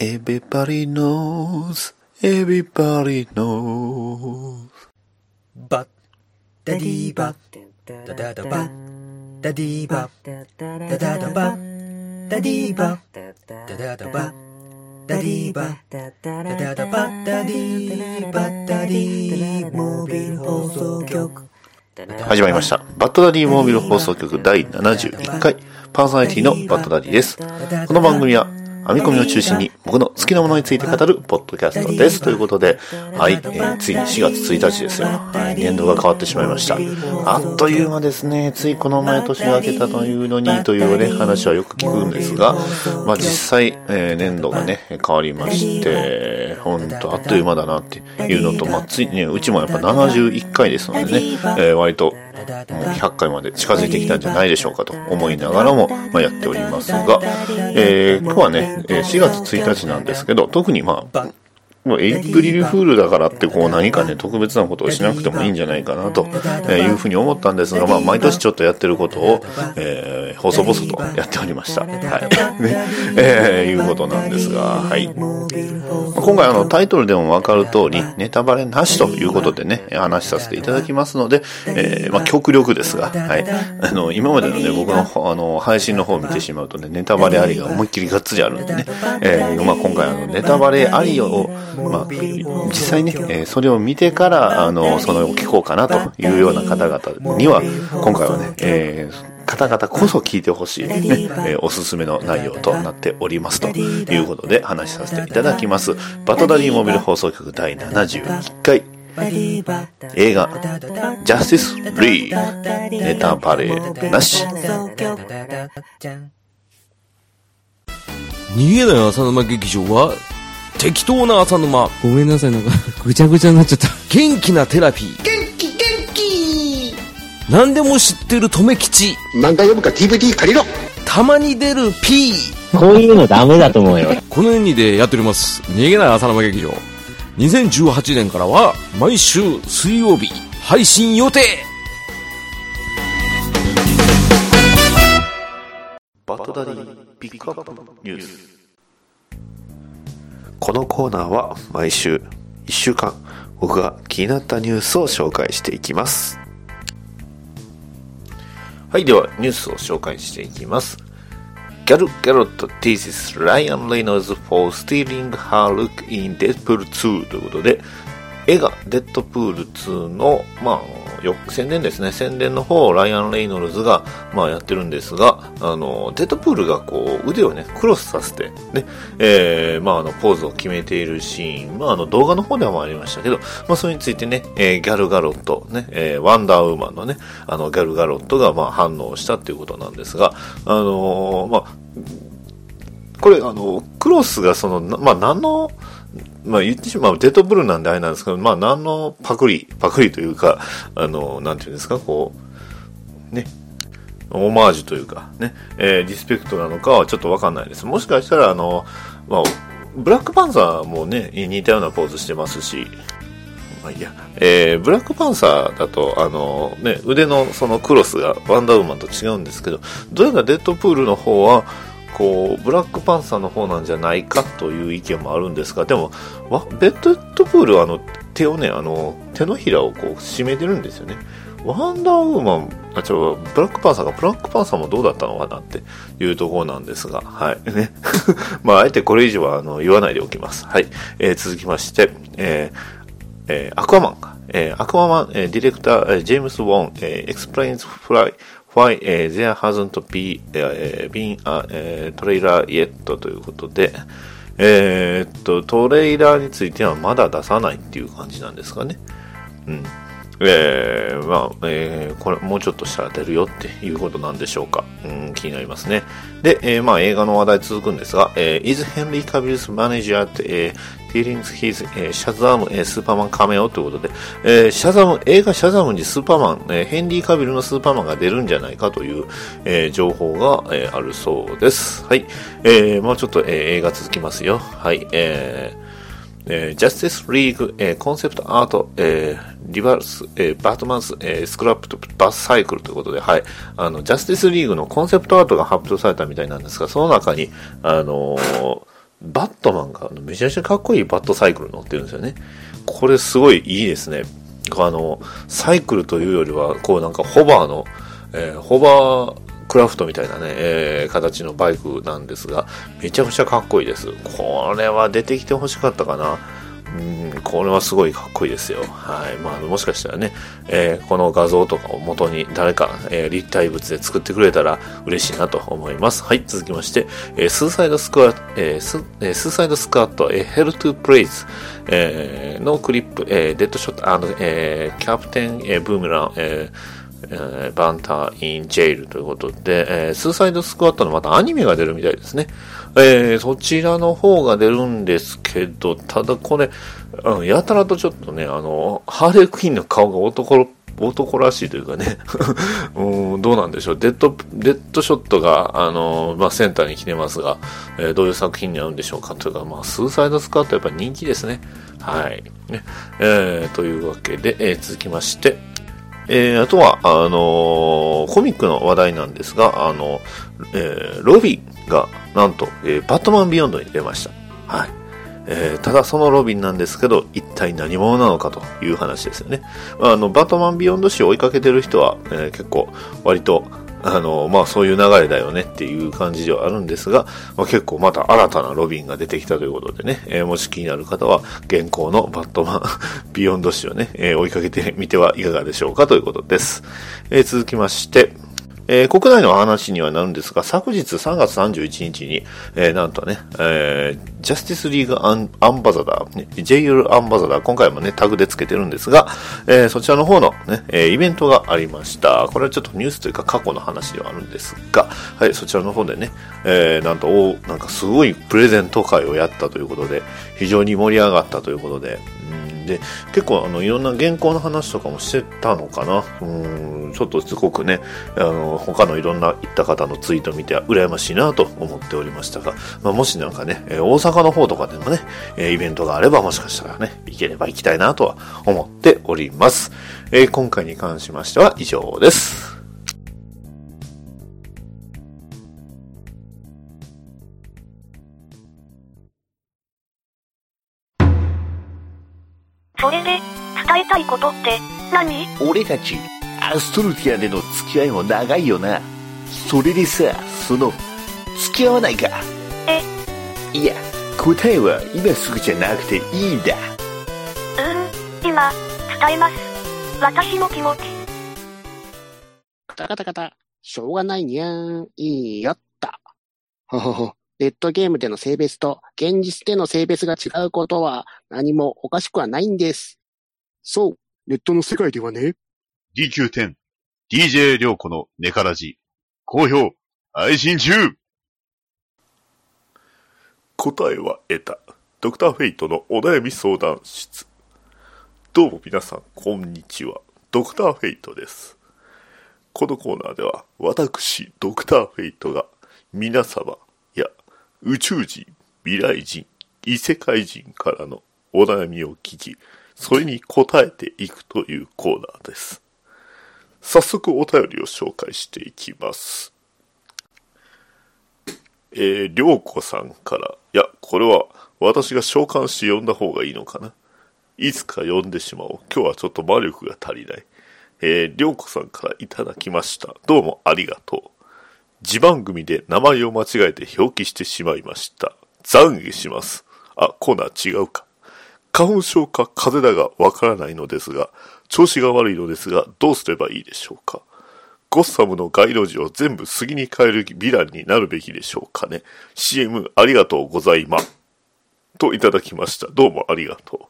Everybody knows, everybody knows. バッダディーバダダダバダディーバダダダバダディーバダダダバダディーバダダダバダディーバダディーモービル放送局。始まりました。バッドダディモービル放送局第71回、パーソナリティのバッドダディです。この番組は、編み込みを中心に僕の好きなものについて語るポッドキャストです。ということで、はい、えーついに4月1日ですよ。はい、年度が変わってしまいました。あっという間ですね。ついこの前年が明けたというのにというね、話はよく聞くんですが、まあ実際、えー年度がね、変わりまして、ほんとあっという間だなっていうのと、まあついにね、うちもやっぱ71回ですのでね、えー割と、100回まで近づいてきたんじゃないでしょうかと思いながらも、ま、やっておりますが、えー今日はね、4月1日なんですけど、特にまあ、もうエイプリルフールだからってこう何かね、特別なことをしなくてもいいんじゃないかなとえいうふうに思ったんですが、まあ毎年ちょっとやってることを、えー、細々とやっておりました。はい。ね、えーいうことなんですが、はい。今回あのタイトルでもわかる通り、ネタバレなしということでね、話させていただきますので、えーまあ極力ですが、はい。あの、今までのね、僕のあの配信の方を見てしまうとね、ネタバレありが思いっきりがっつりあるんでね、えーまあ今回あの、ネタバレありを、まあ、実際ね、えーそれを見てから、あの、その聞こうかなというような方々には、今回はね、えー方々こそ聞いてほしい、ね、えーおすすめの内容となっておりますということで話しさせていただきます。バトダディモビル放送局第71回映画ジャスティス・リーネタバレなし。逃げない浅沼劇場は適当な浅沼。ごめんなさい、なんか、ぐちゃぐちゃになっちゃった。元気なテラピー。元気元気。何でも知ってる留吉。漫画読むか DVD 借りろ。たまに出る P こういうのダメだと思うよ。この2でやっております。逃げない浅沼劇場。2018年からは毎週水曜日配信予定。バトダディピックアップニュースこのコーナーは毎週1週間僕が気になったニュースを紹介していきます。はいではニュースを紹介していきます。ギャル・ギャロット teases Ryan Reynolds for stealing her look in Deadpool 2ということで映画「デッドプール2の」まあよ宣伝ですね。宣伝の方ライアン・レイノルズが、まあ、やってるんですがあのデッドプールがこう腕をねクロスさせてで、えーまあ、あのポーズを決めているシーン、まあ、あの動画の方でもありましたけど、まあ、それについてね、えーギャル・ガロット、ねえーワンダーウーマンのねあのギャル・ガロットが、まあ、反応したっていうことなんですがあのーまあこれ、あの、クロスがその、まあ、何の、まあ、言ってしまう、デッドブルなんであれなんですけど、まあ、何のパクリ、パクリというか、あの、なんていうんですか、こう、ね、オマージュというか、ね、えーリスペクトなのかはちょっとわかんないです。もしかしたら、あの、まあ、ブラックパンサーもね、似たようなポーズしてますし、まあいいや、えーブラックパンサーだと、あの、ね、腕のそのクロスがワンダーウーマンと違うんですけど、どうやらデッドプールの方は、こう、ブラックパンサーの方なんじゃないかという意見もあるんですが、でも、ベッドプールはあの、手をね、あの、手のひらをこう、締めてるんですよね。ワンダーウーマン、あ、ちょ、ブラックパンサーが、ブラックパンサーもどうだったのかなっていうところなんですが、はい。ね。まあ、あえてこれ以上は、あの、言わないでおきます。はい。えー続きまして、えーえーアクアマンか。えーアクアマン、えーディレクター、えージェームス・ウォン、えー explains why, why、えー there hasn't be, えー been a、えー trailer yet ということで、えーっと、トレーラーについてはまだ出さないっていう感じなんですかね。うん。えー、まあ、えーこれもうちょっとしたら出るよっていうことなんでしょうか。うん、気になりますね。で、えーまあ映画の話題続くんですが、えー、is Henry Cavill's manager at、えー、dealing his、えー、Shazam、えー、スーパーマンカメオということで、えーシャザム、映画シャザムにスーパーマン、えーヘンリー・カビルのスーパーマンが出るんじゃないかという、えー情報が、えーあるそうです。はい。えー、もうちょっと、えー映画続きますよ。はい。えーえー、ジャスティスリーグ、えーコンセプトアート、えーリバース、えーバートマンス、えースクラップとバスサイクルということで、はい。あの、ジャスティスリーグのコンセプトアートが発表されたみたいなんですが、その中に、あのーバットマンがめちゃめちゃかっこいいバットサイクル乗ってるんですよね。これすごいいいですね。あの、サイクルというよりは、こうなんかホバーの、えーホバークラフトみたいなね、えー形のバイクなんですが、めちゃくちゃかっこいいです。これは出てきてほしかったかな。うん、これはすごいかっこいいですよ。はい。まあ、もしかしたらね、えーこの画像とかを元に誰か、えー立体物で作ってくれたら嬉しいなと思います。はい。続きまして、えースーサイドスクワット、えースえースーサイドスクワット、えーヘルトゥプレイズ、えーのクリップ、えーデッドショット、あの、えーキャプテン、えーブームラン、えーえーバンター・イン・ジェイルということで、えースーサイドスクワットのまたアニメが出るみたいですね。えーそちらの方が出るんですけど、ただこれ、うん、やたらとちょっとね、あの、ハーレークイーンの顔が男男らしいというかね、うん、どうなんでしょう。デッド、デッドショットが、あの、まあ、センターに来てますが、えーどういう作品に合うんでしょうかというか、まあ、スーサイドスクワッドやっぱり人気ですね。はい。ね、えーというわけで、えー続きまして、えーあとは、あのーコミックの話題なんですが、あの、えーロビンが、なんと、えーバットマンビヨンドに出ました。はい。えーただそのロビンなんですけど、一体何者なのかという話ですよね。あの、バットマンビヨンド誌を追いかけてる人は、えー結構、割と、あの、まあそういう流れだよねっていう感じではあるんですが、まあ、結構また新たなロビンが出てきたということでね、えーもし気になる方は、現行のバットマン ビヨンド誌をね、えー追いかけてみてはいかがでしょうかということです。えー続きまして、えー国内の話にはなるんですが、昨日3月31日に、えーなんとね、えージャスティスリーグアンアンバザダー、JL アンバザダー、今回もね、タグでつけてるんですが、えーそちらの方のね、えイベントがありました。これはちょっとニュースというか過去の話ではあるんですが、はい、そちらの方でね、えなんと、おなんかすごいプレゼント会をやったということで、非常に盛り上がったということで、で、結構あの、いろんな原稿の話とかもしてたのかな。うん、ちょっとすごくね、あの、他のいろんな行った方のツイート見て、羨ましいなと思っておりましたが、まあ、もしなんかね、大阪の方とかでもね、えイベントがあればもしかしたらね、行ければ行きたいなとは思っております。えー今回に関しましては以上です。それで、伝えたいことって何？俺たち、アストルティアでの付き合いも長いよな。それでさ、その、付き合わないかえ、いや、答えは今すぐじゃなくていいんだ。うーん、今、伝えます。私の気持ち。カタカタカタ。しょうがないにゃーん。いいよった。ほほほ。ネットゲームでの性別と現実での性別が違うことは何もおかしくはないんです。そう。ネットの世界ではね。DQ10、DJ 涼子のネカラジ、好評、配信中答えは得た。ドクターフェイトのお悩み相談室。どうも皆さん、こんにちは。ドクターフェイトです。このコーナーでは、私、ドクターフェイトが、皆様、宇宙人、未来人、異世界人からのお悩みを聞き、それに答えていくというコーナーです。早速お便りを紹介していきます。えー、りょうこさんから、いや、これは私が召喚して呼んだ方がいいのかな。いつか呼んでしまおう。今日はちょっと魔力が足りない。えー、りょうこさんからいただきました。どうもありがとう。自番組で名前を間違えて表記してしまいました。懺悔します。あ、コーナー違うか。花粉症か風邪だがわからないのですが、調子が悪いのですが、どうすればいいでしょうか。ゴッサムの街路樹を全部杉に変えるヴィランになるべきでしょうかね。CM ありがとうございます。といただきました。どうもありがと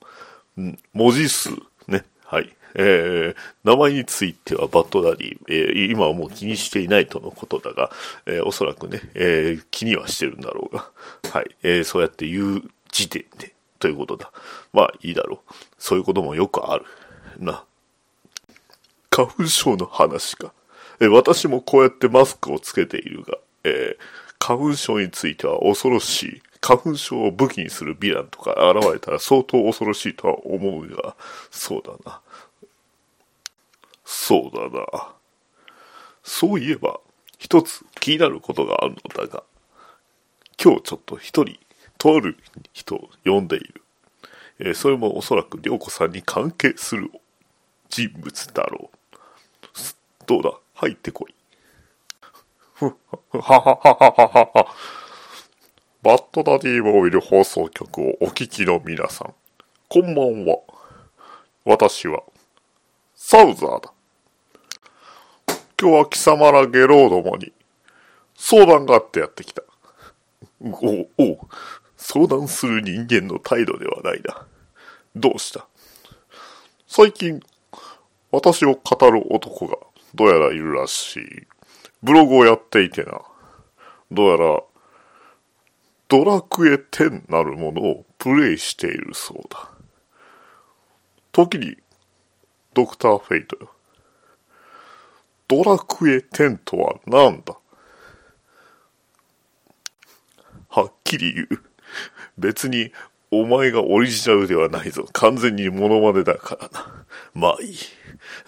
う。うん、文字数、ね。はい。えー、名前についてはバッドダディ、えー、今はもう気にしていないとのことだが、えー、おそらくね、えー、気にはしてるんだろうが、はい。えー、そうやって言う時点で、ということだ。まあいいだろう。そういうこともよくある。な。花粉症の話か。えー私もこうやってマスクをつけているが、えー花粉症については恐ろしい。花粉症を武器にするヴィランとか現れたら相当恐ろしいとは思うが、そうだな。そうだな。そういえば、一つ気になることがあるのだが、今日ちょっと一人とある人を呼んでいる。えーそれもおそらく涼子さんに関係する人物だろう。どうだ？入ってこい。ふはははははは。バッドダディモービル放送局をお聞きの皆さん、こんばんは。私は、サウザーだ。今日は貴様らゲローどもに相談があってやってきた。お、お、相談する人間の態度ではないな。どうした？最近、私を語る男がどうやらいるらしい。ブログをやっていてな。どうやら、ドラクエ10なるものをプレイしているそうだ。時に、ドクターフェイトよ。ドラクエ10とは何だ？はっきり言う。別に、お前がオリジナルではないぞ。完全にモノマネだからな。まあいい。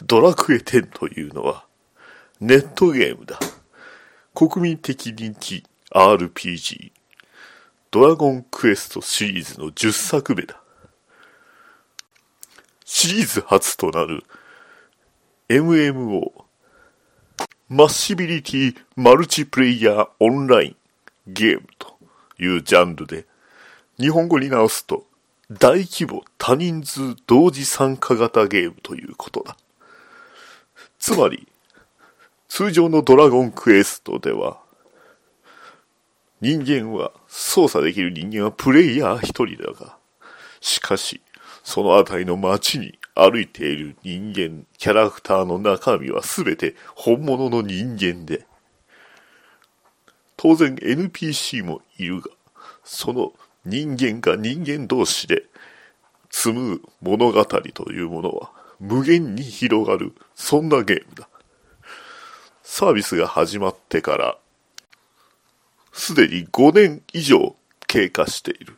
ドラクエ10というのは、ネットゲームだ。国民的人気 RPG、ドラゴンクエストシリーズの10作目だ。シリーズ初となる MMO、マッシビリティマルチプレイヤーオンラインゲームというジャンルで、日本語に直すと大規模多人数同時参加型ゲームということだ。つまり、通常のドラゴンクエストでは、人間は、操作できる人間はプレイヤー一人だが、しかし、そのあたりの街に歩いている人間、キャラクターの中身はすべて本物の人間で、当然 NPC もいるが、その人間が人間同士で紡ぐ物語というものは無限に広がる、そんなゲームだ。サービスが始まってから、すでに5年以上経過している。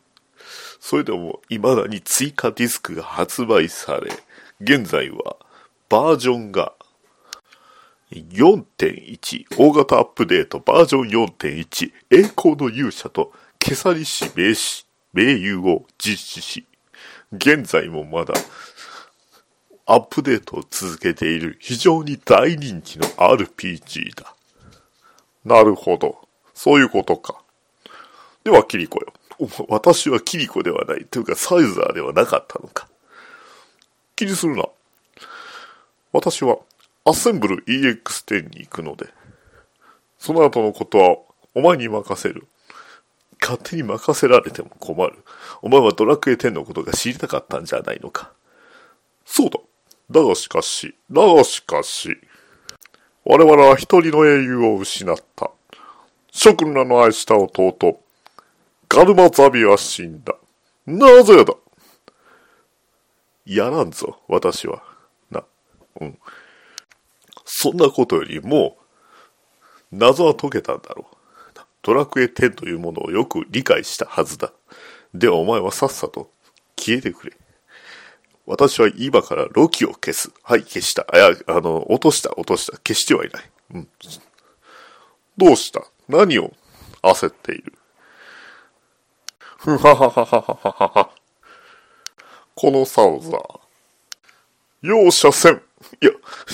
それでも未だに追加ディスクが発売され、現在はバージョンが4.1大型アップデートバージョン4.1栄光の勇者と消さりし名詞名優を実施し、現在もまだアップデートを続けている非常に大人気の RPG だ。なるほど。そういうことか。では、キリコよ。私はキリコではない。というか、サイザーではなかったのか。気にするな。私は、アッセンブル EX10 に行くので、その後のことは、お前に任せる。勝手に任せられても困る。お前はドラクエ10のことが知りたかったんじゃないのか。そうだ。だがしかし、だがしかし、我々は一人の英雄を失った。諸君らの愛した弟、ガルマザビは死んだ。なぜだ？やらんぞ、私は。な、うん。そんなことよりも、謎は解けたんだろう。ドラクエ10というものをよく理解したはずだ。ではお前はさっさと消えてくれ。私は今からロキを消す。はい、消した。あ、や、あの、落とした、落とした。消してはいない。うん。どうした？何を焦っている？ふはははははは。このサウザー。容赦せん。いや、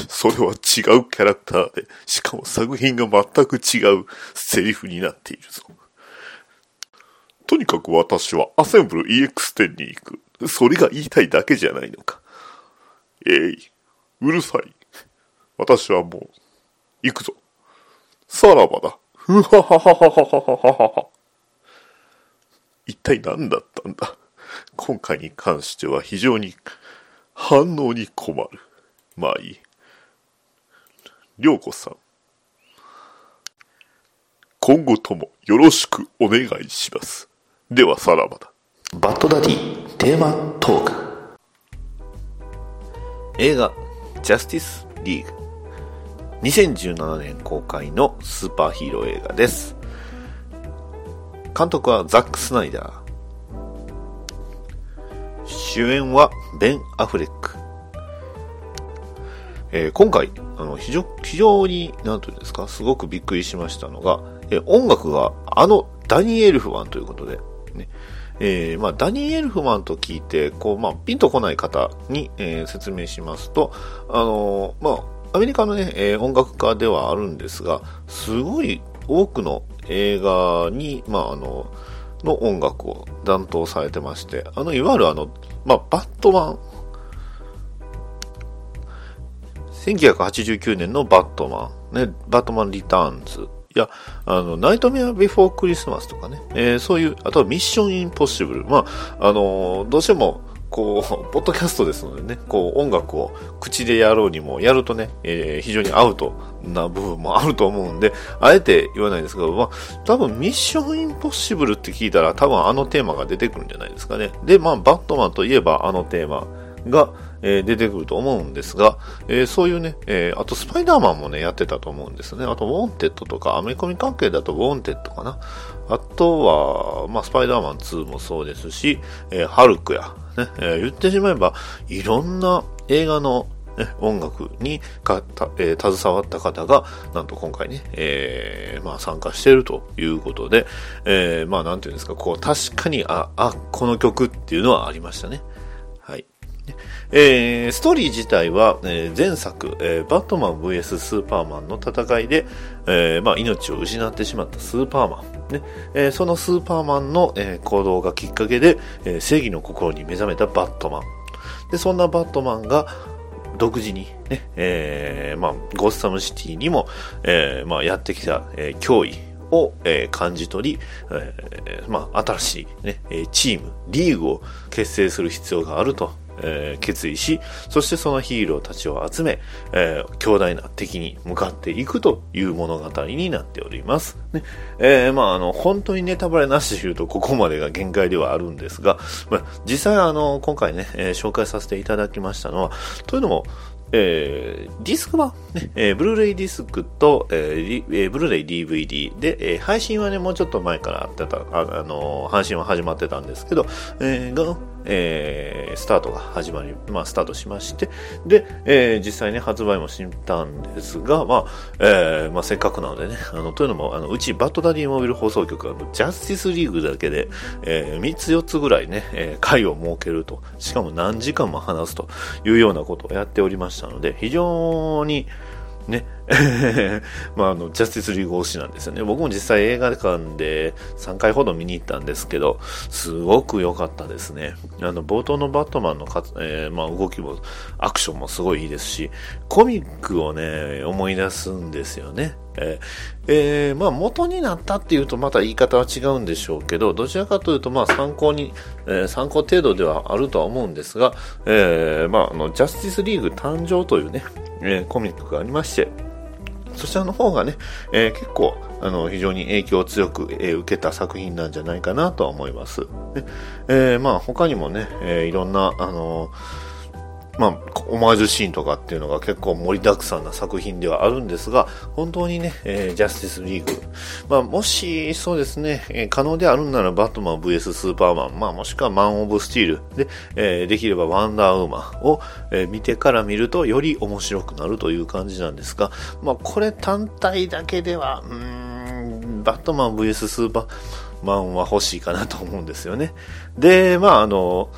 それは違うキャラクターで、しかも作品が全く違うセリフになっているぞ。とにかく私はアセンブル EX10 に行く。それが言いたいだけじゃないのか。えい、うるさい。私はもう、行くぞ。さらばだ。ふはははははははは。一体何だったんだ？今回に関しては非常に反応に困る。まあいい。りょうこさん。今後ともよろしくお願いします。ではさらばだ。バッドダディテーマトーク映画、ジャスティス・リーグ。2017年公開のスーパーヒーロー映画です。監督はザック・スナイダー。主演はベン・アフレック。えー今回、あの、非常、非常に、なんというんですか、すごくびっくりしましたのが、えー音楽があのダニエル・フワンということで、ねえーまあ、ダニ・エルフマンと聞いて、こう、まあ、ピンとこない方に、えー説明しますと、あのまあ、アメリカのね、え音楽家ではあるんですが、すごい多くの映画に、まあ、あの、の音楽を担当されてまして、あの、いわゆるあの、まあ、バットマン、1989年のバットマン、ね、バットマンリターンズ、いや、あの、ナイトメアビフォークリスマスとかね、えーそういう、あとはミッションインポッシブル。まあ、あのどうしても、こう、ポッドキャストですのでね、こう、音楽を口でやろうにも、やるとね、えー非常にアウトな部分もあると思うんで、あえて言わないんですけど、まあ、多分ミッションインポッシブルって聞いたら、多分あのテーマが出てくるんじゃないですかね。で、まあ、バットマンといえばあのテーマが、えー出てくると思うんですが、えーそういうね、えーあとスパイダーマンもね、やってたと思うんですね。あと、ウォンテッドとか、アメコミ関係だとウォンテッドかな。あとは、まあ、スパイダーマン2もそうですし、えーハルクや、ね、えー言ってしまえば、いろんな映画の、ね、音楽にかた、えー携わった方が、なんと今回ね、えーまあ参加しているということで、えーまあなんていうんですか、こう確かに、あ、あ、この曲っていうのはありましたね。えーストーリー自体は、えー前作、えーバットマン VS スーパーマンの戦いで、えーまあ、命を失ってしまったスーパーマン、ね。えーそのスーパーマンの、えー行動がきっかけで、えー正義の心に目覚めたバットマン。でそんなバットマンが独自にね、えーまあ、ゴッサムシティにも、えーまあ、やってきた、えー脅威を、えー感じ取り、えーまあ、新しい、ね、チーム、リーグを結成する必要があると、えー決意し、そしてそのヒーローたちを集め、えー強大な敵に向かっていくという物語になっております。ねえーまあ、あの、本当にネタバレなしで言うとここまでが限界ではあるんですが、まあ、実際あの、今回ね、えー紹介させていただきましたのは、というのも、えーディスク版、ね、えーブルーレイディスクと、えーブルーレイ DVD で、えー配信はね、もうちょっと前からあってた、あ、あのー配信は始まってたんですけど、えー、えースタートが始まり、まあ、スタートしまして、で、えー実際ね、発売もしたんですが、まあ、えーまあ、せっかくなのでね、あの、というのも、あの、うち、バッドダディモビル放送局は、ジャスティスリーグだけで、え3つ4つぐらいね、えー回を設けると、しかも何時間も話すというようなことをやっておりましたので、非常に、ね、まあ、あの、ジャスティスリーグ推しなんですよね。僕も実際映画館で3回ほど見に行ったんですけど、すごく良かったですね。あの、冒頭のバットマンのか、えーまあ、動きも、アクションもすごいいいですし、コミックをね、思い出すんですよね。えーえーまあ、元になったっていうとまた言い方は違うんでしょうけど、どちらかというと、まあ、参考に、えー参考程度ではあるとは思うんですが、えーまあ、あの、ジャスティスリーグ誕生というね、えーコミックがありまして、そちらの方がね、えー結構、あの、非常に影響を強く、えー受けた作品なんじゃないかなとは思います。でえーまあ、他にもね、えいろんな、あのまあ、オマージュシーンとかっていうのが結構盛りだくさんな作品ではあるんですが、本当にね、えージャスティスリーグ。まあ、もし、そうですね、えー可能であるんならバットマン VS スーパーマン、まあ、もしくはマン・オブ・スティールで、えーできればワンダーウーマンを、え見てから見るとより面白くなるという感じなんですが、まあ、これ単体だけでは、うーん、バットマン VS スーパーマンは欲しいかなと思うんですよね。で、まあ、あの、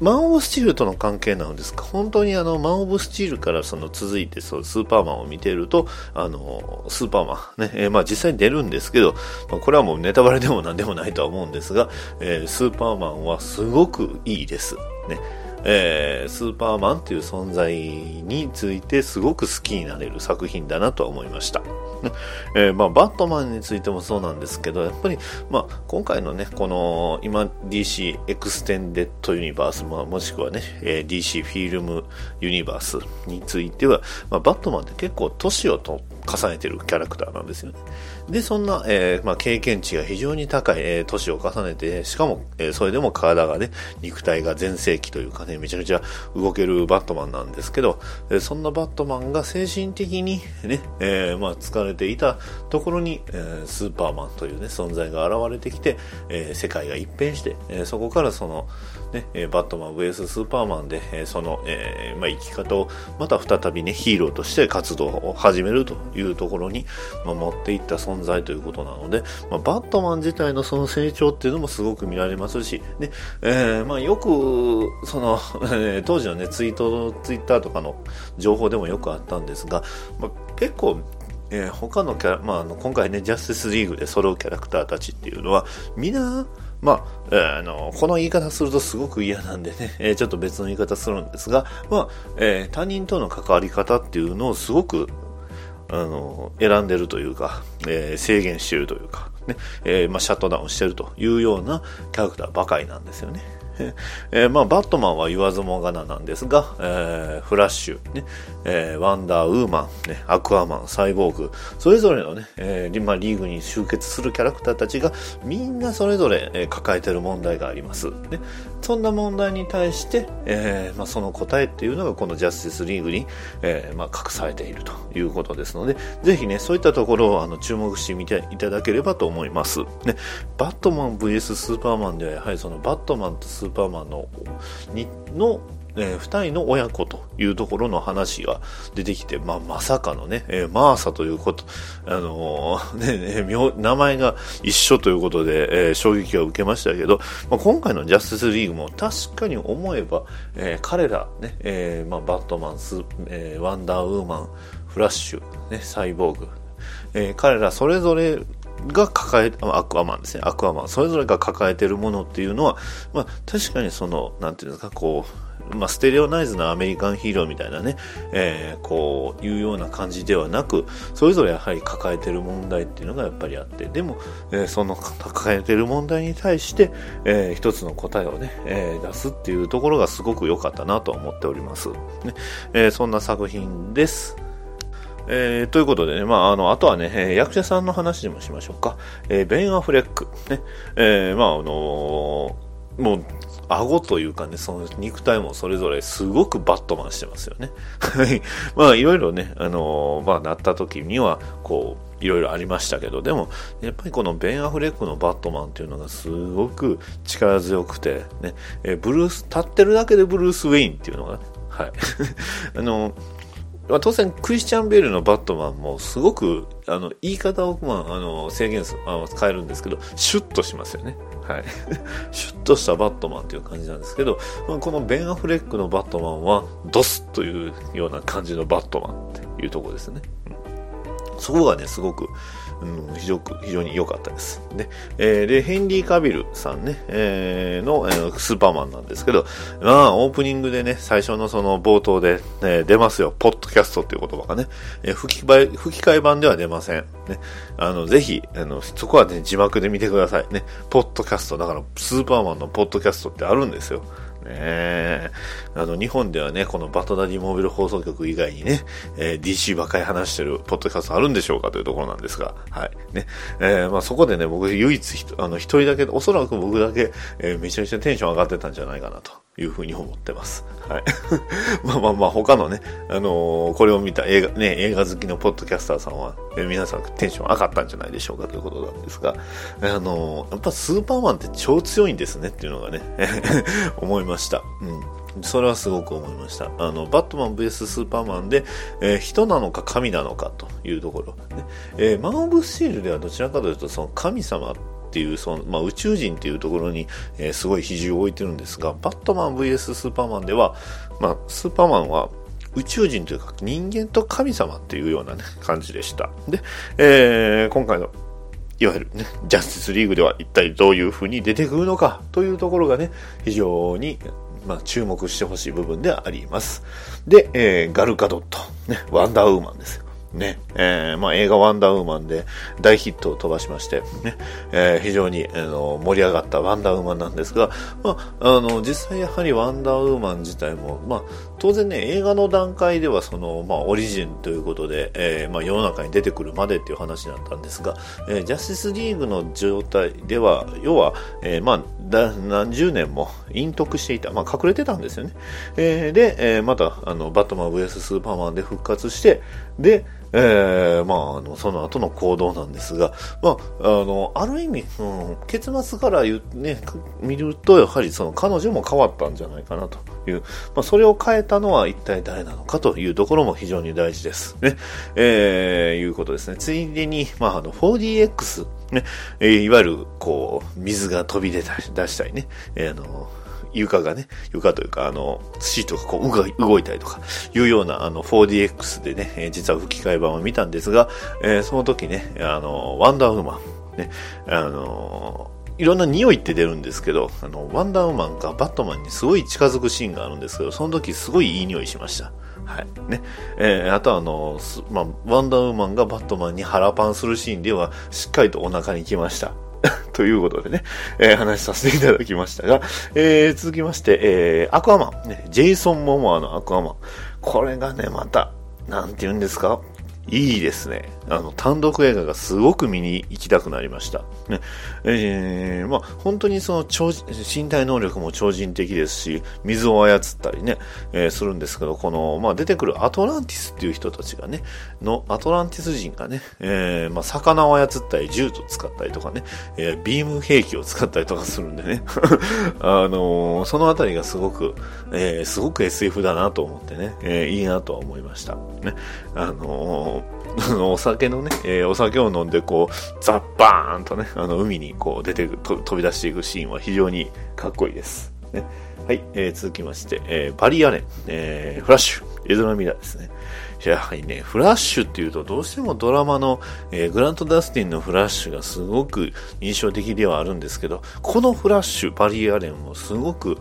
マン・オブ・スチールとの関係なんですか？本当にあの、マン・オブ・スチールからその続いてそう、スーパーマンを見てると、あの、スーパーマン ね、えーまあ実際に出るんですけど、まあこれはもうネタバレでも何でもないとは思うんですが、えースーパーマンはすごくいいです。ね。えースーパーマンっていう存在についてすごく好きになれる作品だなとは思いました。えーまあ、バットマンについてもそうなんですけど、やっぱり、まあ、今回のね、この、今 DC エクステンデッドユニバース、まあ、もしくはね、えー DC フィルムユニバースについては、まあ、バットマンって結構年を重ねてるキャラクターなんですよね。で、そんな、えーまあ、経験値が非常に高い、えー年を重ねて、しかも、えーそれでも体がね、肉体が全盛期というかね、めちゃくちゃ動けるバットマンなんですけど、えーそんなバットマンが精神的にね、えーまあ、疲れていたところに、えースーパーマンというね、存在が現れてきて、えー世界が一変して、えーそこからその、ね、えバットマン VS ススーパーマンで、えその、えまあ、生き方をまた再びね、ヒーローとして活動を始めるというところに、まあ、持っていった存在ということなので、まあ、バットマン自体のその成長っていうのもすごく見られますし、で、えー、まあよく、その、え、当時のね、ツイート、ツイッターとかの情報でもよくあったんですが、まあ、結構、えー、他のキャラ、まあ、あの今回ね、ジャスティスリーグで揃うキャラクターたちっていうのは、みんな、まあ、あの、この言い方するとすごく嫌なんでね、え、ちょっと別の言い方するんですが、まあ、えー、他人との関わり方っていうのをすごく、あの、選んでるというか、え制限してるというか、ね、えまあ、シャットダウンしてるというようなキャラクターばかりなんですよね。えー、まあ、バットマンは言わずもがななんですが、えー、フラッシュ、ねえー、ワンダーウーマン、ね、アクアマン、サイボーグ、それぞれのね、えーまあ、リーグに集結するキャラクターたちがみんなそれぞれ、えー、抱えている問題があります。ね、そんな問題に対して、えーまあ、その答えっていうのがこのジャスティスリーグに、えーまあ、隠されているということですので、ぜひね、そういったところをあの注目してみていただければと思います。ね、バットマン VS スーパーマンではやはりそのバットマンとスーパーマンのにのえー、二人の親子というところの話が出てきて、まあ、まさかのね、えー、マーサということ、あのー、ね、名前が一緒ということで、えー、衝撃を受けましたけど、まあ、今回のジャスティスリーグも確かに思えば、えー、彼ら、ね、えー、まあ、バットマンス、えー、ワンダーウーマン、フラッシュ、ね、サイボーグ、えー、彼らそれぞれが抱え、アクアマンですね。アクアマン。それぞれが抱えているものっていうのは、まあ、確かにその、なんていうんですか、こう、まあ、ステレオナイズなアメリカンヒーローみたいなね、えー、こういうような感じではなく、それぞれやはり抱えてる問題っていうのがやっぱりあって、でも、えー、その 抱えてる問題に対して、えー、一つの答えをね、えー、出すっていうところがすごく良かったなと思っております。ねえー、そんな作品です。えー、ということでね、まあ、あの、あとはね、え役者さんの話でもしましょうか。えー、ベン・アフレック。ね、え、まあ、あの、もう、顎というかね、その肉体もそれぞれすごくバットマンしてますよね。はい。まあ、いろいろね、あのー、まあ、なった時には、こう、いろいろありましたけど、でも、やっぱりこのベン・アフレックのバットマンっていうのがすごく力強くて、ね、えブルース、立ってるだけでブルース・ウェインっていうのが、はい。あのー当然、クリスチャン・ベールのバットマンもすごく、あの、言い方を、まあ、あの、制限す、あの、変えるんですけど、シュッとしますよね。はい。シュッとしたバットマンという感じなんですけど、このベン・アフレックのバットマンは、ドスというような感じのバットマンっていうところですね。うん、そこがね、すごく、うん、非常非常に良かったです。で、えー、で、ヘンリー・カビルさんね、えー、の、えー、スーパーマンなんですけど、まあ、オープニングでね、最初のその冒頭で、ね、出ますよ。ポッドキャストっていう言葉がね、えー、吹き替え、吹き替え版では出ません。ね、あの、ぜひ、あの、そこはね、字幕で見てください。ね、ポッドキャスト、だから、スーパーマンのポッドキャストってあるんですよ。ねあの、日本ではね、このバトダディモービル放送局以外にね、えー、DC ばかり話してるポッドキャストあるんでしょうかというところなんですが、はい。ね、えー、まあそこでね、僕唯一あの、一人だけ、おそらく僕だけ、えー、めちゃめちゃテンション上がってたんじゃないかなと。いうふうに思ってます。はい。まあまあまあ、他のね、あのー、これを見た映画、ね、映画好きのポッドキャスターさんは、え、皆さんテンション上がったんじゃないでしょうかということなんですが、あのー、やっぱスーパーマンって超強いんですねっていうのがね、思いました。うん。それはすごく思いました。あの、バットマン VS スーパーマンで、えー、人なのか神なのかというところ。ねえー、マン・オブ・スチールではどちらかというと、その神様っていう、その、まあ、宇宙人っていうところに、えー、すごい比重を置いてるんですが、バットマン VS スーパーマンでは、まあ、スーパーマンは宇宙人というか人間と神様っていうようなね、感じでした。で、えー、今回のいわゆるね、ジャスティスリーグでは一体どういう風に出てくるのかというところがね、非常に、まあ、注目してほしい部分ではあります。で、えー、ガルカドット、ね、ワンダーウーマンですよ。ね、えー、まあ、映画ワンダーウーマンで大ヒットを飛ばしまして、ね、えー、非常に、あの盛り上がったワンダーウーマンなんですが、まあ、あの、実際やはりワンダーウーマン自体も、まあ、当然ね、映画の段階ではその、まあ、オリジンということで、えー、まあ、世の中に出てくるまでっていう話だったんですが、えー、ジャスティスリーグの状態では、要は、えー、まあ、何十年も隠匿していた、まあ、隠れてたんですよね。えー、で、えー、また、あの、バットマン VS スーパーマンで復活して、で、えー、まあ、あの、その後の行動なんですが、まあ、あの、ある意味、うん、結末から言、ね、見ると、やはりその彼女も変わったんじゃないかなという、まあ、それを変えたのは一体誰なのかというところも非常に大事です。ね。えー、いうことですね。ついでに、まあ、あの、4DX、ね、えーいわゆる、こう、水が飛び出たり、出したりね、えーあの、床がね、床というか、あの、シートがこう動いたりとか、いうような、あの、4DX でね、実は吹き替え版を見たんですが、えーその時ね、あの、ワンダーウーマン、ね、あの、いろんな匂いって出るんですけど、あの、ワンダーウーマンがバットマンにすごい近づくシーンがあるんですけど、その時すごいいい匂いしました。はい。ね。えーあとあの、すまあ、ワンダーウーマンがバットマンに腹パンするシーンでは、しっかりとお腹に来ました。ということでね、えー話させていただきましたが、えー続きまして、えーアクアマン、ね、ジェイソン・モモアのアクアマン。これがね、また、なんて言うんですか？いいですね。あの、単独映画がすごく見に行きたくなりました。ね。えー、まあ、本当にその超、身体能力も超人的ですし、水を操ったりね、えーするんですけど、この、まあ、出てくるアトランティスっていう人たちがね、の、アトランティス人がね、えー、まあ、魚を操ったり、銃と使ったりとかね、えービーム兵器を使ったりとかするんでね、あのーそのあたりがすごく、えーすごく SF だなと思ってね、えーいいなとは思いました。ね。あのーあの お酒のね、えーお酒を飲んでこう、ザッバーンとね、あの、海にこう出てくと飛び出していくシーンは非常にかっこいいです。ね。はい、えー続きまして、えーバリアレン、えーフラッシュ、エズラミラーですね。やはりね、フラッシュっていうとどうしてもドラマの、えーグラント・ダスティンのフラッシュがすごく印象的ではあるんですけど、このフラッシュ、バリーアレンもすごく、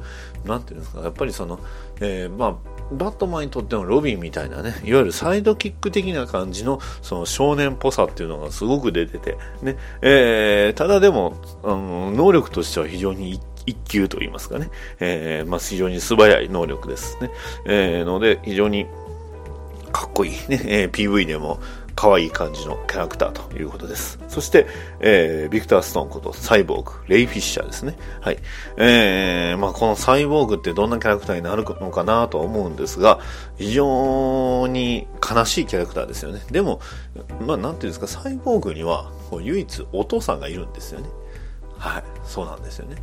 なんていうんですか、やっぱりその、えーまあ、バットマンにとってのロビンみたいなね、いわゆるサイドキック的な感じの、その少年っぽさっていうのがすごく出てて、ね、えーただでも、あの、能力としては非常に一級と言いますかね、えーまあ、非常に素早い能力ですね。えーので、非常にかっこいいね、えー PV でも可愛い感じのキャラクターということです。そして、えービクター・ストーンことサイボーグ、レイ・フィッシャーですね。はい。えーまあこのサイボーグってどんなキャラクターになるのかなとは思うんですが、非常に悲しいキャラクターですよね。でも、まあなんていうんですか、サイボーグには唯一お父さんがいるんですよね。はい、そうなんですよね。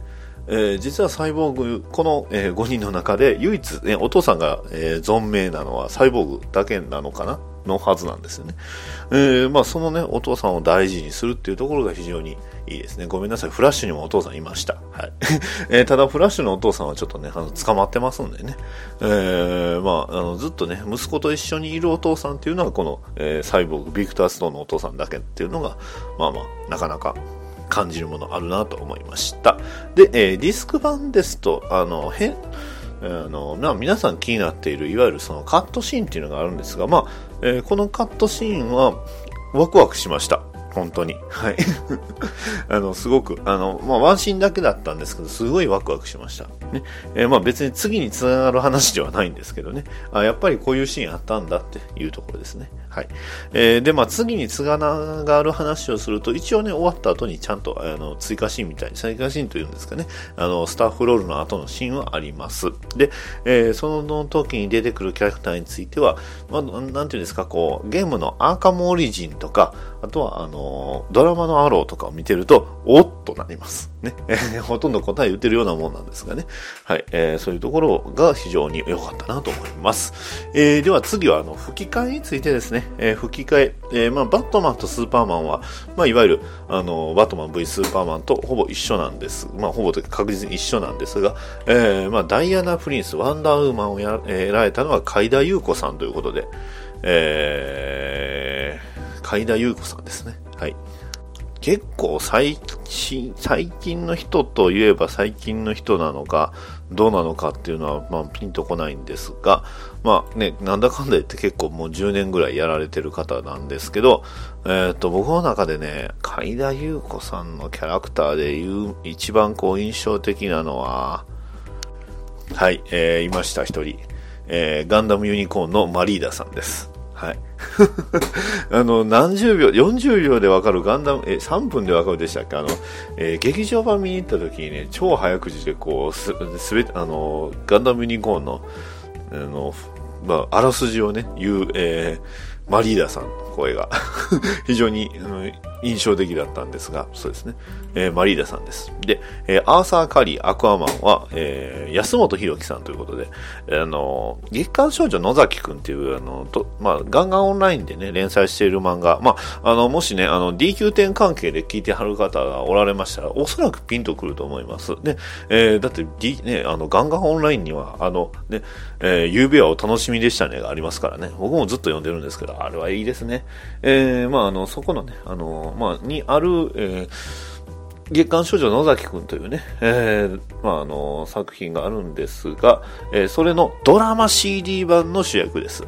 えー実はサイボーグ、この、え5人の中で唯一、ね、お父さんが、えー存命なのはサイボーグだけなのかなのはずなんですよね。えーまあそのね、お父さんを大事にするっていうところが非常にいいですね。ごめんなさい。フラッシュにもお父さんいました。はい。えーただ、フラッシュのお父さんはちょっとね、あの、捕まってますんでね。えーまあ、あの、ずっとね、息子と一緒にいるお父さんっていうのは、この、えーサイボーグ、ビクター・ストーンのお父さんだけっていうのが、まあまあ、なかなか感じるものあるなと思いました。で、えーディスク版ですと、あの、変、あの、まあ、皆さん気になっている、いわゆるそのカットシーンっていうのがあるんですが、まあ、えーこのカットシーンは、ワクワクしました。本当に。はい。あの、すごく、あの、まあ、ワンシーンだけだったんですけど、すごいワクワクしました。ね。えーまあ、別に次につながる話ではないんですけどね。あ、やっぱりこういうシーンあったんだっていうところですね。はい。えーで、まあ、次につながる話をすると、一応ね、終わった後にちゃんと、あの、追加シーンみたいに、追加シーンというんですかね。あの、スタッフロールの後のシーンはあります。で、えーその時に出てくるキャラクターについては、まあ、なんていうんですか、こう、ゲームのアーカムオリジンとか、あとは、あの、ドラマのアローとかを見てると、おっとなります。ね。え ーほとんど答え言ってるようなもんなんですがね。はい。えーそういうところが非常に良かったなと思います。えーでは次は、あの、吹き替えについてですね。えー吹き替え、えーまあ、バットマンとスーパーマンは、まあ、いわゆる、あの、バットマン V スーパーマンとほぼ一緒なんです。まあ、ほぼ確実に一緒なんですが、えーまあ、ダイアナ・プリンス、ワンダーウーマンをや、えーられたのは海田優子さんということで、えー、海田優子さんですね。はい。結構最近、最近の人といえば最近の人なのか、どうなのかっていうのは、まあ、ピンとこないんですが、まあね、なんだかんだ言って結構もう10年ぐらいやられてる方なんですけど、えっ、と、僕の中でね、海田優子さんのキャラクターで言う、一番こう印象的なのは、はい、えー、いました、一人。えー、ガンダムユニコーンのマリーダさんです。はい。あの、何十秒、40秒でわかるガンダム、え、3分でわかるでしたっけ？あの、えー劇場版見に行った時にね、超早口でこう、す、すべて、あの、ガンダムユニコーンの、あの、まあ、あらすじをね、言う、えーマリーダさんの声が 非常に、うん印象的だったんですが、そうですね。えーマリーダさんです。で、えーアーサー・カリー、アクアマンは、えー安本博樹さんということで、あの、月刊少女野崎くんっていう、あの、とまあ、ガンガンオンラインでね、連載している漫画、まあ、あの、もしね、あの、DQ 関係で聞いてはる方がおられましたら、おそらくピンとくると思います。で、えーだって、D、ね、あの、ガンガンオンラインには、あの、ね、えー、夕べはお楽しみでしたねがありますからね、僕もずっと読んでるんですけど、あれはいいですね。えーまあ、あの、そこのね、あの、まあ、にある、えー月刊少女野崎くんというね、えーまあ、あの、作品があるんですが、えーそれのドラマ CD 版の主役です。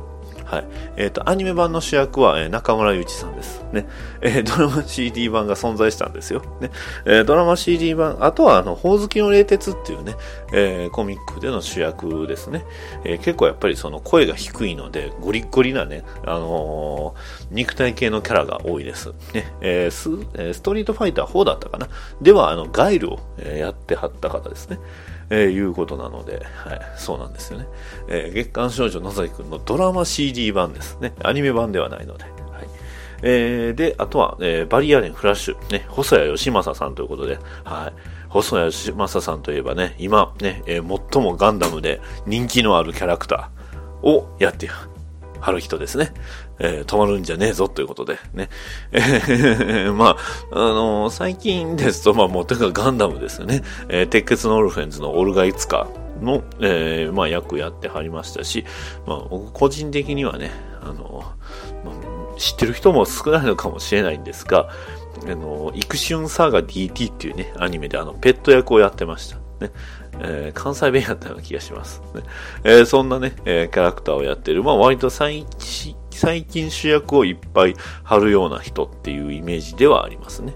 はい。えっ、と、アニメ版の主役は、えー中村ゆちさんです。ね。えードラマ CD 版が存在したんですよ。ね。えドラマ CD 版、あとは、あの、ほおずきの冷徹っていうね、えコミックでの主役ですね。え結構やっぱりその声が低いので、ゴリッゴリなね、あの肉体系のキャラが多いです。ね。えスえストリートファイター4だったかな。では、あの、ガイルを、えやってはった方ですね。えーいうことなので、はい、そうなんですよね。えー月刊少女野崎くんのドラマ CD 版ですね。アニメ版ではないので。はい。えーで、あとは、えーバリアレンフラッシュ、ね、細谷義正さんということで、はい。細谷義正さんといえばね、今、ね、えー最もガンダムで人気のあるキャラクターをやってはる人ですね。えー止まるんじゃねえぞということで、ね。え ーまあ、あのー最近ですと、まあ、もう、てかガンダムですよね。えー鉄血のオルフェンズのオルガイツカの、えーまあ、役やってはりましたし、まあ、個人的にはね、あのーまあ知ってる人も少ないのかもしれないんですが、あの、イクシュンサーガ DT っていうね、アニメであの、ペット役をやってました。ね。えー関西弁やったような気がします。ねえーそんなね、えーキャラクターをやってる、まあ割と最最近主役をいっぱい張るような人っていうイメージではありますね。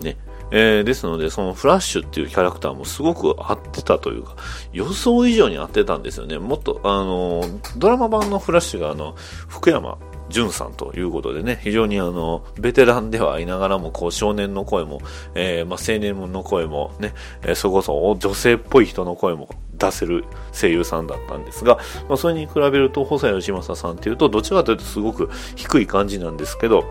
ね。えーですので、そのフラッシュっていうキャラクターもすごく合ってたというか、予想以上に合ってたんですよね。もっと、あのドラマ版のフラッシュがあの、福山淳さんということでね、非常にあの、ベテランではありながらも、こう、少年の声も、えーまあ、青年の声もね、えーそこそ女性っぽい人の声も出せる声優さんだったんですが、まあ、それに比べると、細谷義正さんっていうと、どちらかというとすごく低い感じなんですけど、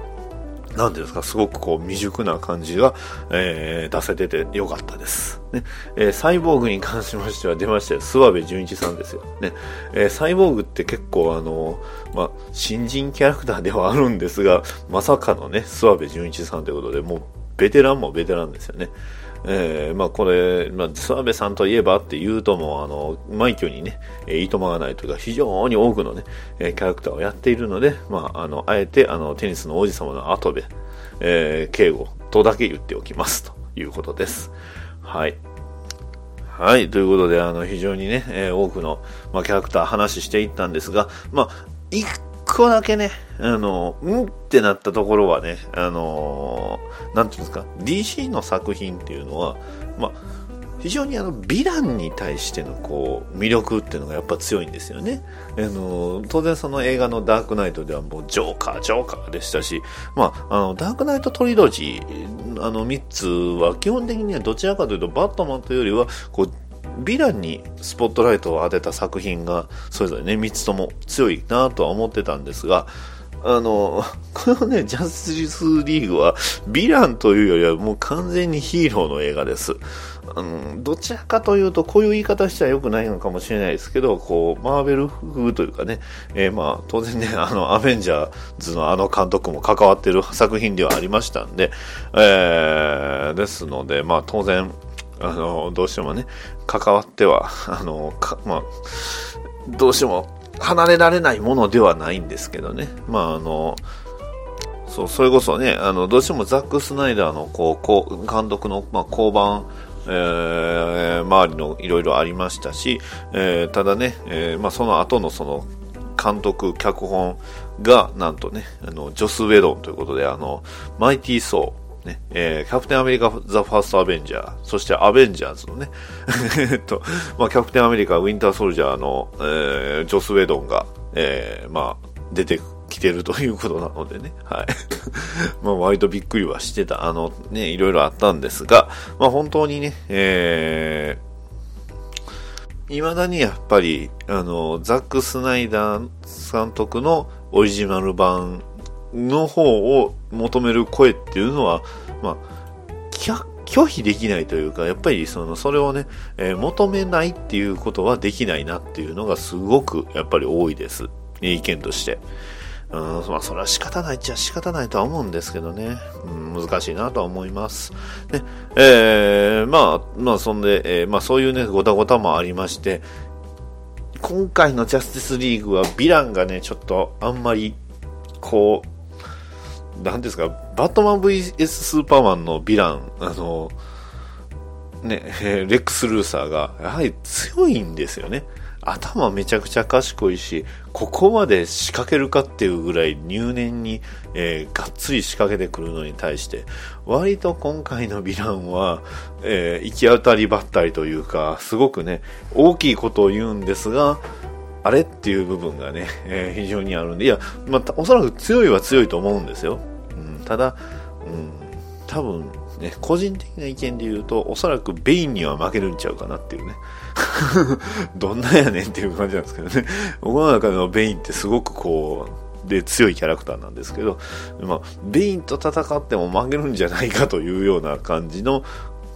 なんていうんですか、すごくこう未熟な感じが、えー出せててよかったです。ね。えーサイボーグに関しましては出ましたよ。諏訪部純一さんですよ。ね。えーサイボーグって結構あの、まあ、新人キャラクターではあるんですが、まさかのね、諏訪部純一さんということで、もう、ベテランもベテランですよね。えーまあこれ、まあ、諏訪部さんといえばって言うとも、あの、枚挙にね、えーいとまがないというか、非常に多くのね、キャラクターをやっているので、まあ、あの、あえて、あの、テニスの王子様の後で、えー敬語とだけ言っておきますということです。はい。はい。ということで、あの、非常にね、えー多くの、まあ、キャラクター話していったんですが、まあ、一個だけね、あの、うんってなったところはね、あのなんていうんですか、DC の作品っていうのは、まあ、非常にあの、ヴィランに対してのこう、魅力っていうのがやっぱ強いんですよね。あの、当然その映画のダークナイトではもうジョーカー、ジョーカーでしたし、まあ、あの、ダークナイトトリロジー、あの3つは基本的にはどちらかというとバットマンというよりは、こう、ヴィランにスポットライトを当てた作品が、それぞれね、3つとも強いなとは思ってたんですが、あの、このね、ジャスティスリーグは、ヴィランというよりはもう完全にヒーローの映画です。あの、どちらかというと、こういう言い方しちゃ良くないのかもしれないですけど、こう、マーベル風というかね、えーまあ、当然ね、あの、アベンジャーズのあの監督も関わってる作品ではありましたんで、えー、ですので、まあ、当然、あの、どうしてもね、関わっては、あの、まあ、どうしても離れられないものではないんですけどね。まあ、あの、そう、それこそね、あの、どうしてもザック・スナイダーの、こう、こう監督の、まあ、交番、えー周りのいろいろありましたし、えーただね、えーまあ、その後のその、監督、脚本が、なんとね、あの、ジョス・ウェドンということで、あの、マイティー・ソー、ね、えーキャプテンアメリカ、ザ・ファースト・アベンジャー、そしてアベンジャーズのね、えっと、まあ、キャプテンアメリカ、ウィンター・ソルジャーの、えージョス・ウェドンが、えーまあ、出てきてるということなのでね、はい。まあ、割とびっくりはしてた、あの、ね、いろいろあったんですが、まあ、本当にね、えー未だにやっぱり、あの、ザック・スナイダー監督のオリジナル版の方を求める声っていうのは、まあ、拒否できないというか、やっぱりその、それをね、えー求めないっていうことはできないなっていうのがすごくやっぱり多いです。意見として。うん、まあ、それは仕方ないっちゃ仕方ないとは思うんですけどね。うん、難しいなとは思います。ね、えー、まあ、まあ、そんで、えーまあ、そういうね、ごたごたもありまして、今回のジャスティスリーグはヴィランがね、ちょっとあんまり、こう、なんですか、バットマン VS スーパーマンのヴィラン、あの、ね、レックス・ルーサーが、やはり強いんですよね。頭めちゃくちゃ賢いし、ここまで仕掛けるかっていうぐらい入念に、えーがっつり仕掛けてくるのに対して、割と今回のヴィランは、えー行き当たりばったりというか、すごくね、大きいことを言うんですが、あれ？っていう部分がね、えー非常にあるんで、いや、まあ、おそらく強いは強いと思うんですよ。うん、ただ、うん、多分ね、個人的な意見で言うと、おそらくベインには負けるんちゃうかなっていうね。どんなやねんっていう感じなんですけどね。僕の中でのベインってすごくこう、で強いキャラクターなんですけど、まあ、ベインと戦っても負けるんじゃないかというような感じの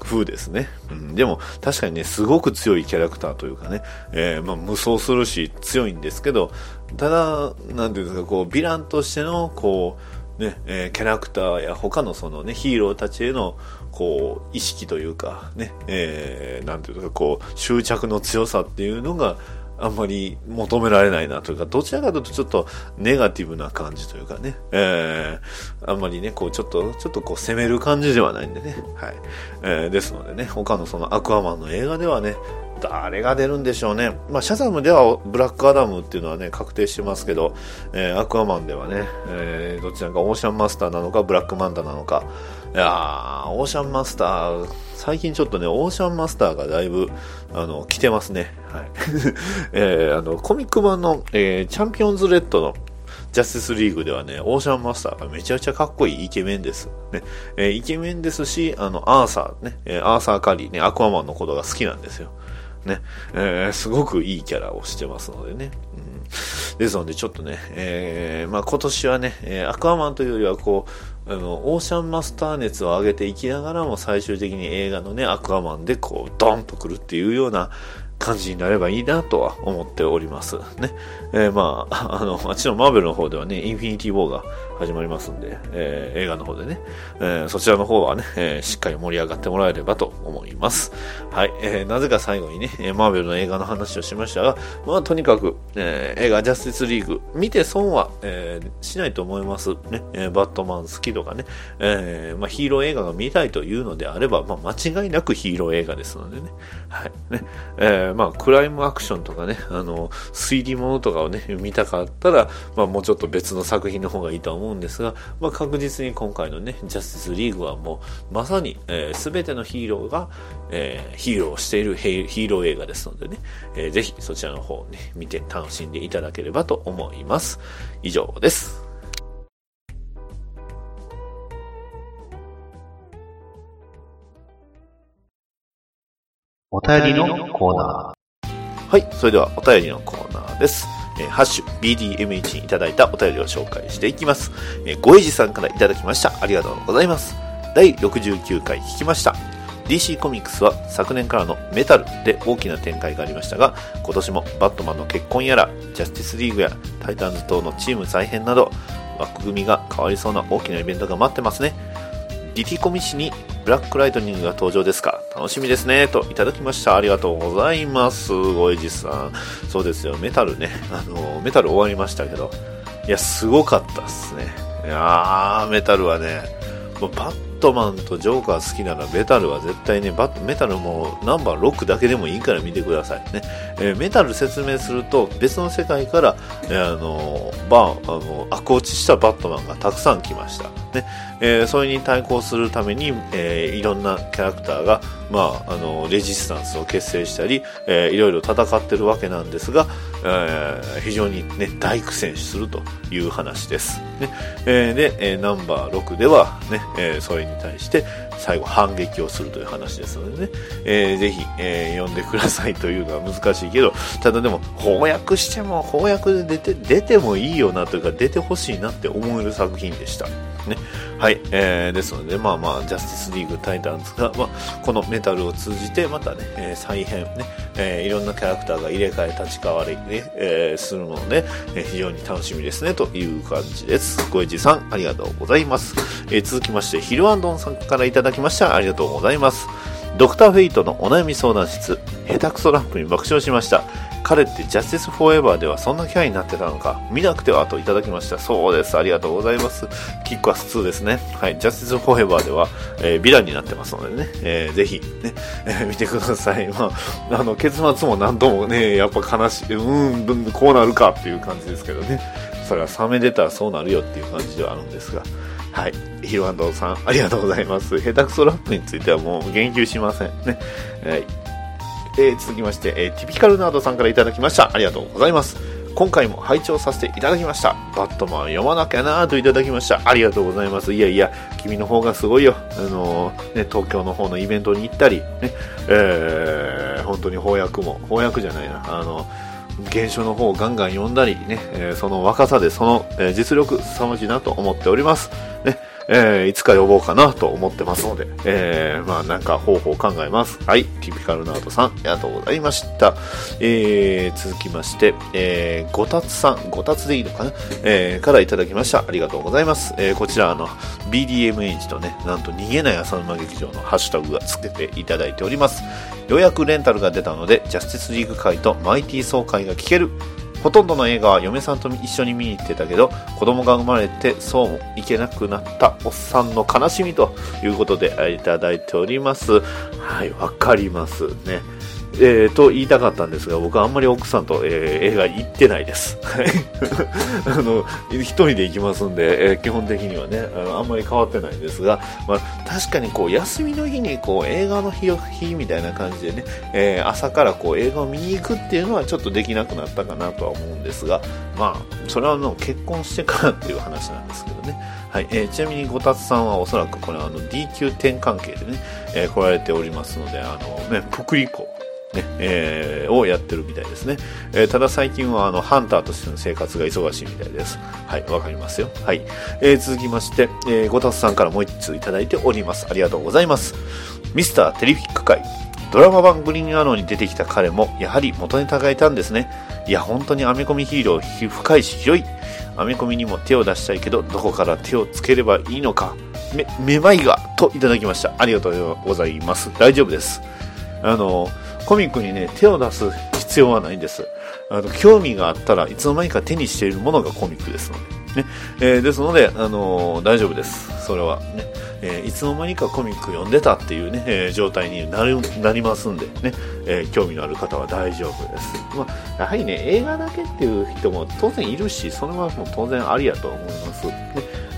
風ですね。うん、でも、確かにね、すごく強いキャラクターというかね、えーまあ、無双するし強いんですけど、ただ、何ていうんですか、こう、ヴィランとしての、こう、ね、えーキャラクターや他のそのね、ヒーローたちへの、こう、意識というか、ね、えーなんていうか、こう、執着の強さっていうのが、あんまり求められないなというか、どちらかというとちょっとネガティブな感じというかね、えー、あんまりね、こうちょっと、ちょっとこう攻める感じではないんでね、はい。えーですのでね、他のそのアクアマンの映画ではね、誰が出るんでしょうね。まあ、シャザムではブラックアダムっていうのはね、確定してますけど、えーアクアマンではね、えーどちらかオーシャンマスターなのか、ブラックマンタなのか、いやー、オーシャンマスター、最近ちょっとね、オーシャンマスターがだいぶ、あの、来てますね。はい。えーあの、コミック版の、えーチャンピオンズレッドの、ジャスティスリーグではね、オーシャンマスターがめちゃくちゃかっこいいイケメンです。ね。えーイケメンですし、あの、アーサーね、えーアーサーカリーね、アクアマンのことが好きなんですよ。ね。えーすごくいいキャラをしてますのでね。うん、ですので、ちょっとね、えーまあ今年はね、えーアクアマンというよりはこう、あの、オーシャンマスター熱を上げていきながらも最終的に映画のね、アクアマンでこう、ドンとくるっていうような感じになればいいなとは思っております。ね。えーまあ、あの、あっちのマーベルの方ではね、インフィニティ・ウォーが始まりますんで、えー映画の方でね、えーそちらの方はね、えーしっかり盛り上がってもらえればと思います。はい。えーなぜか最後にね、マーベルの映画の話をしましたが、まあ、とにかく、えー映画ジャスティスリーグ、見て損は、えーしないと思います。ね、えーバットマン好きとかね、えーまあ、ヒーロー映画が見たいというのであれば、まあ、間違いなくヒーロー映画ですのでね。はい。ね、えーまあ、クライムアクションとかね、あの、推理物とかをね、見たかったら、まあ、もうちょっと別の作品の方がいいとは思うんですが、まあ、確実に今回のね、ジャスティスリーグはもう、まさに、えー、全てのヒーローが、えーヒーローをしているヒーロー映画ですのでね、えーぜひそちらの方をね、見て楽しんでいただければと思います。以上です。お便りのコーナはい、それではお便りのコーナーです。えーハッシュ BDMH にいただいたお便りを紹介していきます。えー、ごえじさんからいただきました。ありがとうございます。第69回聞きました。DC コミックスは昨年からのメタルで大きな展開がありましたが、今年もバットマンの結婚やら、ジャスティスリーグやタイタンズ等のチーム再編など、枠組みが変わりそうな大きなイベントが待ってますね。リティコミ誌にブラックライトニングが登場ですか？楽しみですね。といただきました。ありがとうございます。ごえじさん。そうですよ。メタルね。あの、メタル終わりましたけど。いや、すごかったっすね。いやー、メタルはね、もうバッットマンとジョーカー好きならメタルは絶対ね、バットメタルもナンバー6だけでもいいから見てくださいね。えーメタル説明すると別の世界から、えーあのバーあの悪落ちしたバットマンがたくさん来ました。ねえーそれに対抗するために、えーいろんなキャラクターがまあ、あの、レジスタンスを結成したり、えー、いろいろ戦ってるわけなんですが、えー、非常にね、大苦戦するという話です。ね、えー、で、えー、ナンバー6ではね、えー、それに対して最後反撃をするという話ですのでね、えー、ぜひ、えー、読んでくださいというのは難しいけど、ただでも翻訳しても翻訳で出て、出てもいいよなというか出てほしいなって思える作品でした。ね。はい。えー、ですので、まあまあ、ジャスティスリーグタイタンズが、まあ、このメタルを通じて、またね、えー、再編ね、えー、いろんなキャラクターが入れ替わり、立ち替わりね、えー、するので、えー、非常に楽しみですね、という感じです。ごえじさん、ありがとうございます。えー、続きまして、ヒルアンドンさんからいただきました。ありがとうございます。ドクターフェイトのお悩み相談室、下手くそラップに爆笑しました。彼ってジャスティスフォーエバーではそんなキャラになってたのか見なくてはといただきました。そうです。ありがとうございます。キックアス2ですね。はい。ジャスティスフォーエバーでは、えー、ヴィランになってますのでね、えー、ぜひ、ね、えー、見てください。まあ、あの、結末も何度もね、やっぱ悲しい、うん、こうなるかっていう感じですけどね。それは冷め出たらそうなるよっていう感じではあるんですが。はい。ヒルアンドさん、ありがとうございます。下手くそラップについてはもう言及しませんね。はい。えー、続きまして、えー、ティピカルナードさんからいただきました。ありがとうございます。今回も拝聴させていただきました。バットマン読まなきゃなといただきました。ありがとうございます。いやいや、君の方がすごいよ。あのー、ね、東京の方のイベントに行ったり、ね、えー、本当に翻訳も、翻訳じゃないな、あの、原書の方をガンガン読んだりね、えー、その若さでその、えー、実力凄まじいなと思っております。ね、えー、いつか呼ぼうかなと思ってますので、えー、まあなんか方法を考えます。はい、ティピカルナートさん、ありがとうございました。えー、続きまして、えー、ごたつさん、ごたつでいいのかな？えー、からいただきました。ありがとうございます。えー、こちら、あの、BDMH とね、なんと逃げない浅沼劇場のハッシュタグがつけていただいております。ようやくレンタルが出たので、ジャスティスリーグ会とマイティー総会が聞けるほとんどの映画は嫁さんと一緒に見に行ってたけど、子供が生まれてそうもいけなくなったおっさんの悲しみということでいただいております。はい、わかりますね。えー、と言いたかったんですが、僕はあんまり奥さんと、えー、映画行ってないです。あの、一人で行きますんで、えー、基本的にはねあの、あんまり変わってないんですが、まあ、確かにこう、休みの日にこう、映画の日日みたいな感じでね、えー、朝からこう、映画を見に行くっていうのはちょっとできなくなったかなとは思うんですが、まあ、それはの結婚してからっていう話なんですけどね。はい、えー、ちなみにごたつさんはおそらくこれあの DQ10 関係でね、えー、来られておりますので、あのね、プクリポね、えー、をやってるみたいですね。えー、ただ最近はあの、ハンターとしての生活が忙しいみたいです。はい、わかりますよ。はい。えー、続きまして、えー、ごたつさんからもう一通いただいております。ありがとうございます。ミスターテリフィック界。ドラマ版グリーンアローに出てきた彼も、やはり元ネタがいたんですね。いや、本当にアメコミヒーロー、深いし広い。アメコミにも手を出したいけど、どこから手をつければいいのか。め、めまいが、といただきました。ありがとうございます。大丈夫です。あの、コミックにね、手を出す必要はないんです。あの、興味があったらいつの間にか手にしているものがコミックですので。ね。えー、ですので、あのー、大丈夫です。それはね。えー、いつの間にかコミック読んでたっていうね、え、状態になるなりますんでね、え、興味のある方は大丈夫です。まあ、やはりね、映画だけっていう人も当然いるし、それはもう当然ありやと思います。ね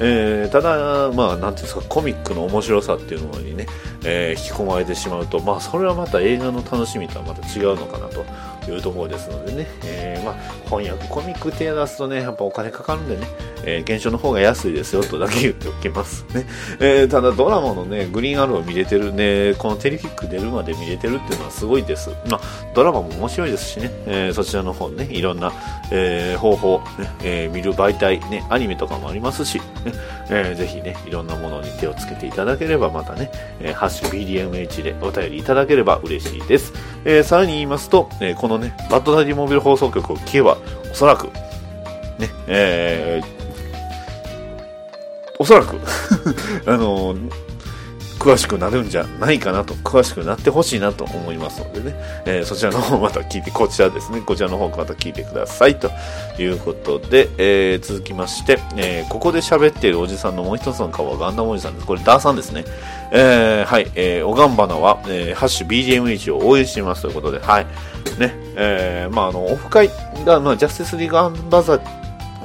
え、ただ、まあ、なんていうんですか、コミックの面白さっていうのにね、え、引き込まれてしまうと、まあ、それはまた映画の楽しみとはまた違うのかなというところですのでね、えー、まあ、翻訳コミック手出すとね、やっぱお金かかるんでね、えー、現象の方が安いですよとだけ言っておきますね。えー、ただドラマのね、グリーンアロー見れてるね、このテレフィック出るまで見れてるっていうのはすごいです。まあ、ドラマも面白いですしね、えー、そちらの方ね、いろんな、えー、方法、ねえー、見る媒体、ね、アニメとかもありますし、ねえー、ぜひね、いろんなものに手をつけていただければ、またね、え、ハッシュ BDMH でお便りいただければ嬉しいです。えー、さらに言いますと、えー、このね、バッドダディモビル放送局を聞けば、おそらく、ね、えー、おそらく あのー詳しくなるんじゃないかなと、詳しくなってほしいなと思いますのでね、えー、そちらの方また聞いて、こちらですね、こちらの方また聞いてくださいということで、えー、続きまして、えー、ここで喋っているおじさんのもう一つの顔はガンダムおじさんです。これダーさんですね。えー、はい、えー、おがんばなは、えー、ハッシュ BGMH を応援していますということで、はい。ね、えー、まああの、オフ会が、まあ、ジャスティスリーグアンバザ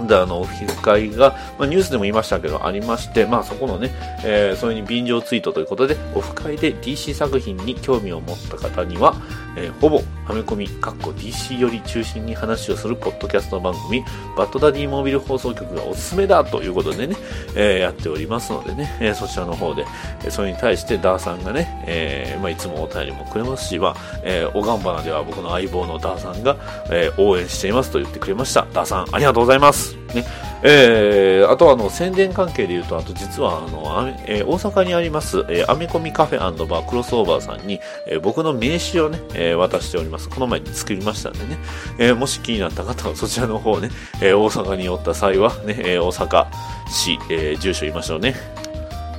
で、あの、オフィス会が、まあ、ニュースでも言いましたけど、ありまして、まあ、そこのね、えー、それに便乗ツイートということで、オフ会で DC 作品に興味を持った方には、えー、ほぼ、はめ込み、かっこ DC より中心に話をするポッドキャスト番組、バッドダディモービル放送局がおすすめだということでね、えー、やっておりますのでね、えー、そちらの方で、えそれに対してダーさんがね、えー、まあ、いつもお便りもくれますし、まあ、えー、おがんばなでは僕の相棒のダーさんが、えー、応援していますと言ってくれました。ダーさん、ありがとうございます。ね。えー、あとはあの宣伝関係で言うと、あと実はあの、えー、大阪にあります、えー、アメコミカフェバークロスオーバーさんに、えー、僕の名刺をね、えー、渡しております。この前に作りましたんでね、えー、もし気になった方はそちらの方ね、えー、大阪に寄った際はね、えー、大阪市、えー、住所言いましょうね、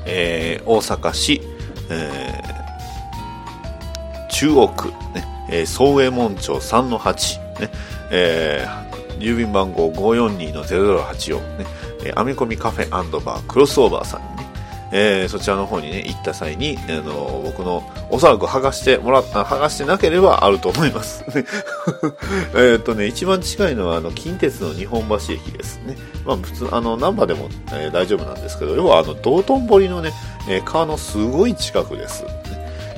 えー、大阪市、えー、中央区、ね、えー、総右衛門町3-8、ね、えー、郵便番号542-0084ね、えー、アメコミカフェバークロスオーバーさんにね、えー、そちらの方にね、行った際に、あの僕の、おそらく剥がしてもらった、剥がしてなければあると思います。えっとね、一番近いのは、あの、近鉄の日本橋駅ですね。まあ、普通、あの、ナンバーでも、えー、大丈夫なんですけど、要は、あの、道頓堀のね、えー、川のすごい近くです。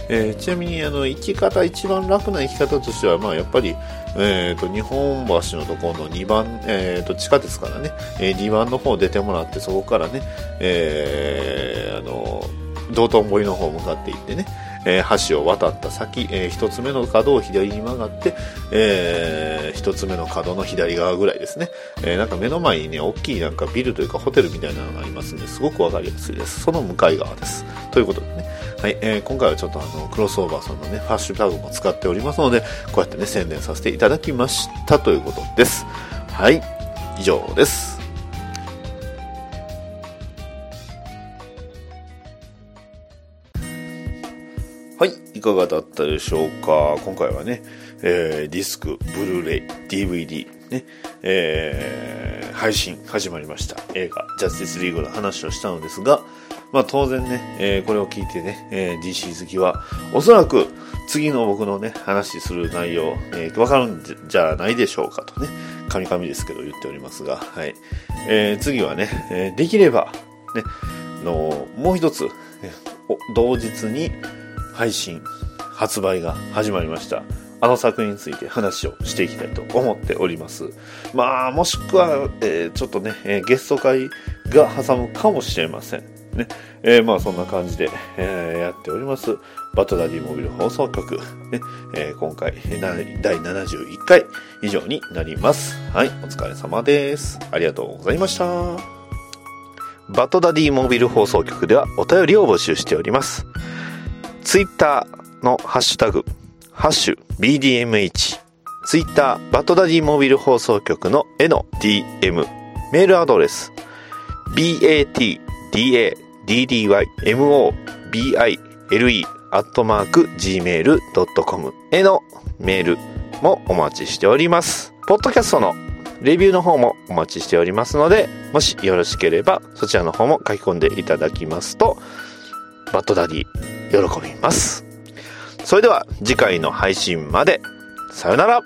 えー、ちなみにあの行き方一番楽な行き方としては、まあ、やっぱり、えーと、日本橋のところの2番、えーと、地下鉄からね、えー、2番の方出てもらってそこからね、えー、あの道頓堀の方向かっていってね、えー、橋を渡った先、えー、一つ目の角を左に曲がって、えー、一つ目の角の左側ぐらいですね。えー、なんか目の前にね、大きいなんかビルというかホテルみたいなのがありますんで、すごくわかりやすいです。その向かい側です。ということでね。はい、えー、今回はちょっとあの、クロスオーバーさんのね、ハッシュタグも使っておりますので、こうやってね、宣伝させていただきましたということです。はい、以上です。はい、いかがだったでしょうか？今回はね、えー、ディスク、ブルーレイ、DVD、ね、えー、配信始まりました。映画、ジャスティスリーグの話をしたのですが、まあ当然ね、えー、これを聞いてね、えー、DC 好きは、おそらく次の僕のね、話する内容、えー、わかるんじゃないでしょうかとね、カミカミですけど言っておりますが、はい。えー、次はね、えー、できれば、ね、の、もう一つ、同日に配信、発売が始まりました。あの作品について話をしていきたいと思っております。まあ、もしくは、えー、ちょっとね、えー、ゲスト会が挟むかもしれません。ね。えー、まあそんな感じで、えー、やっております。バトダディモビル放送局。ね。えー、今回、第71回以上になります。はい。お疲れ様です。ありがとうございました。バトダディモビル放送局ではお便りを募集しております。ツイッターのハッシュタグ、ハッシュ BDMH、ツイッターバトダディモビル放送局の絵の DM、メールアドレス、batda ddymobile.gmail.com へのメールもお待ちしております。ポッドキャストのレビューの方もお待ちしておりますので、もしよろしければそちらの方も書き込んでいただきますと、バッドダディ喜びます。それでは次回の配信まで、さよなら